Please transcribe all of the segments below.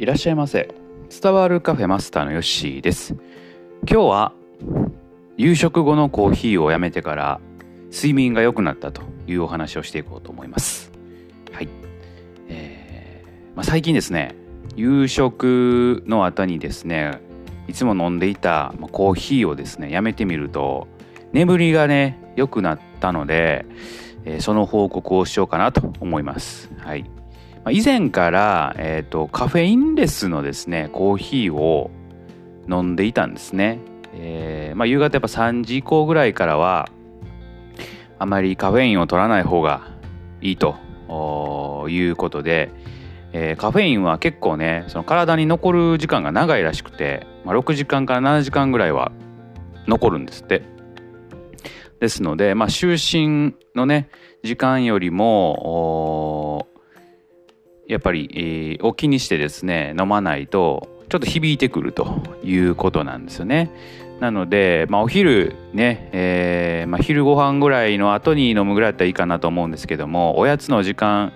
いらっしゃいませ。伝わるカフェマスターのヨッシーです。今日は夕食後のコーヒーをやめてから睡眠が良くなったというお話をしていこうと思います。はい、えーまあ、最近ですね夕食の後にですねいつも飲んでいたコーヒーをですねやめてみると眠りがね良くなったので、えー、その報告をしようかなと思います。はい。以前から、えーと、カフェインレスのですねコーヒーを飲んでいたんですね、えーまあ、夕方やっぱ3時以降ぐらいからはあまりカフェインを取らない方がいいということで、えー、カフェインは結構ねその体に残る時間が長いらしくて、まあ、6時間から7時間ぐらいは残るんですって。ですので、まあ、就寝のね時間よりもやっぱり、えー、を気にしてですね飲まないとちょっと響いてくるということなんですよね。なので、まあ、お昼ね、えーまあ、昼ご飯ぐらいの後に飲むぐらいだったらいいかなと思うんですけどもおやつの時間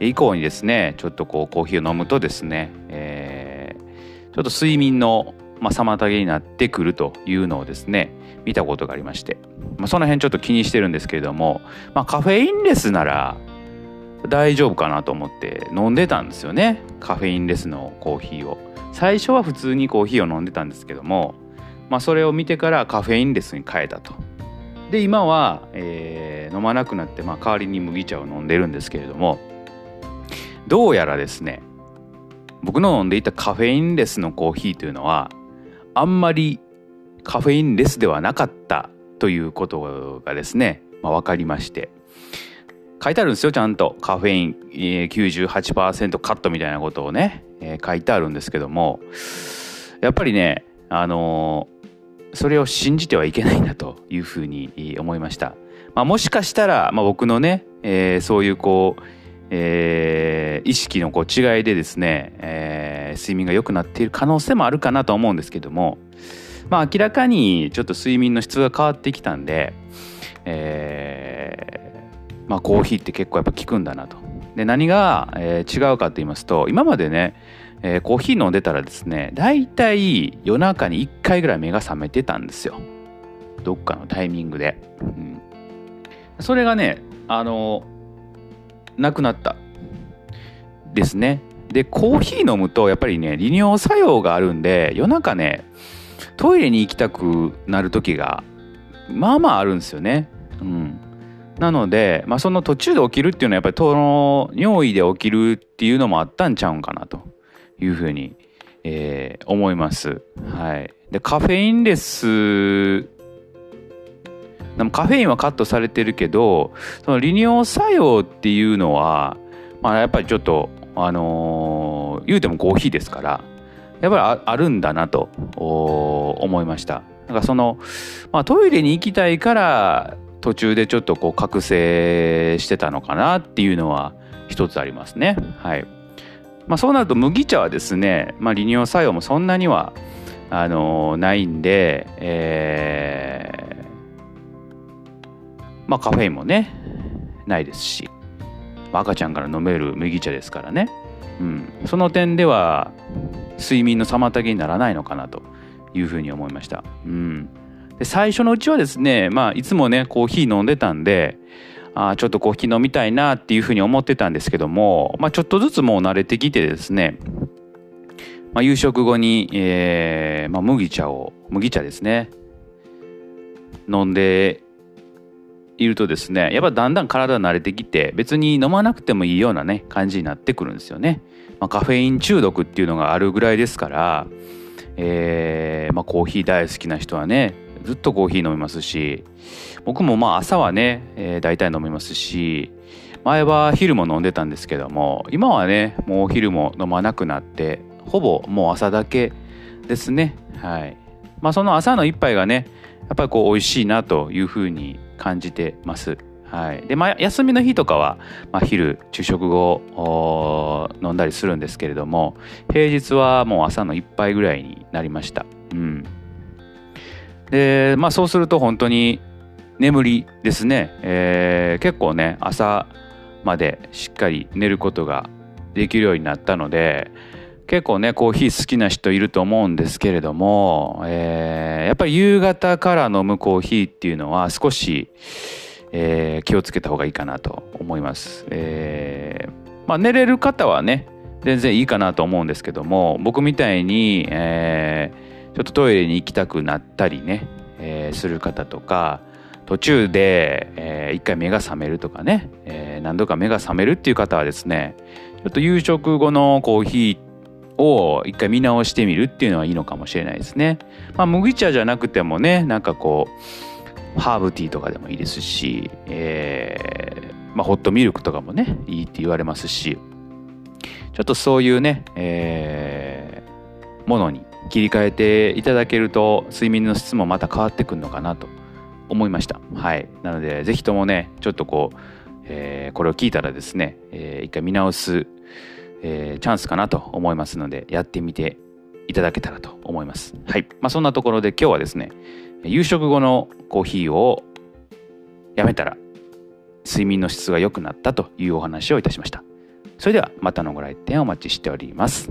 以降にですねちょっとこうコーヒーを飲むとですね、えー、ちょっと睡眠の、まあ、妨げになってくるというのをですね見たことがありまして、まあ、その辺ちょっと気にしてるんですけれども、まあ、カフェインレスなら大丈夫かなと思って飲んでたんですよね。カフェインレスのコーヒーを。最初は普通にコーヒーを飲んでたんですけども、まあ、それを見てからカフェインレスに変えたと。で今は、えー、飲まなくなって、まあ、代わりに麦茶を飲んでるんですけれどもどうやらですね僕の飲んでいたカフェインレスのコーヒーというのはあんまりカフェインレスではなかったということがですね、まあ、分かりまして。書いてあるんですよちゃんと。カフェイン98%カットみたいなことをね、えー、書いてあるんですけども。やっぱりねあのー、それを信じてはいけないなというふうに思いました、まあ、もしかしたら、まあ、僕のね、えー、そういうこう、えー、意識のこう違いでですね、えー、睡眠が良くなっている可能性もあるかなと思うんですけども。まあ明らかにちょっと睡眠の質が変わってきたんで、えーまあ、コーヒーって結構やっぱ効くんだなと。で何が、えー、違うかと言いますと今までね、えー、コーヒー飲んでたらですね大体夜中に1回ぐらい目が覚めてたんですよ。どっかのタイミングで、うん、それがねあのなくなったですね。でコーヒー飲むとやっぱりね利尿作用があるんで夜中ねトイレに行きたくなる時がまあまああるんですよね。うん。なので、まあ、その途中で起きるっていうのはやっぱりその尿意で起きるっていうのもあったんちゃうんかなというふうに、えー、思います。はい、でカフェインレスでもカフェインはカットされてるけどその利尿作用っていうのは、まあ、やっぱりちょっとあのー、言うてもコーヒーですからやっぱりあるんだなと思いました。だかその、まあ、トイレに行きたいから途中でちょっとこう覚醒してたのかなっていうのは一つありますね。はい。まあ、そうなると麦茶はですね、まあ、利尿作用もそんなにはあのー、ないんで、えー、まあカフェインもねないですし、赤ちゃんから飲める麦茶ですからね、うん、その点では睡眠の妨げにならないのかなというふうに思いました。うんで最初のうちはですね、まあ、いつもねコーヒー飲んでたんであちょっとコーヒー飲みたいなっていうふうに思ってたんですけども、まあ、ちょっとずつもう慣れてきてですね、まあ、夕食後に、えーまあ、麦茶を麦茶ですね飲んでいるとですねやっぱだんだん体慣れてきて別に飲まなくてもいいようなね感じになってくるんですよね、まあ、カフェイン中毒っていうのがあるぐらいですから、えーまあ、コーヒー大好きな人はねずっとコーヒー飲みますし僕もまあ朝はね、えー、大体飲みますし前は昼も飲んでたんですけども今はねもうお昼も飲まなくなってほぼもう朝だけですね。はい。まあその朝の一杯がねやっぱりこう美味しいなというふうに感じてます。はい。でまあ休みの日とかは、まあ、昼昼食後飲んだりするんですけれども平日はもう朝の一杯ぐらいになりました。うん。で、まあそうすると本当に眠りですね、えー、結構ね、朝までしっかり寝ることができるようになったので、結構ねコーヒー好きな人いると思うんですけれども、えー、やっぱり夕方から飲むコーヒーっていうのは少し、えー、気をつけた方がいいかなと思います。えー、まあ、寝れる方はね全然いいかなと思うんですけども僕みたいに、えー、ちょっとトイレに行きたくなったりね、えー、する方とか途中で、えー、一回目が覚めるとかね、えー、何度か目が覚めるっていう方はですねちょっと夕食後のコーヒーを一回見直してみるっていうのはいいのかもしれないですね。まあ、麦茶じゃなくてもねなんかこうハーブティーとかでもいいですし、えーまあ、ホットミルクとかもねいいって言われますしちょっとそういうね、えー、ものに切り替えていただけると睡眠の質もまた変わってくるのかなと思いました。はい。なので、ぜひともね、ちょっとこう、えー、これを聞いたらですね、えー、一回見直す、えー、チャンスかなと思いますので、やってみていただけたらと思います。はい。まあ、そんなところで今日はですね、夕食後のコーヒーをやめたら睡眠の質が良くなったというお話をいたしました。それではまたのご来店お待ちしております。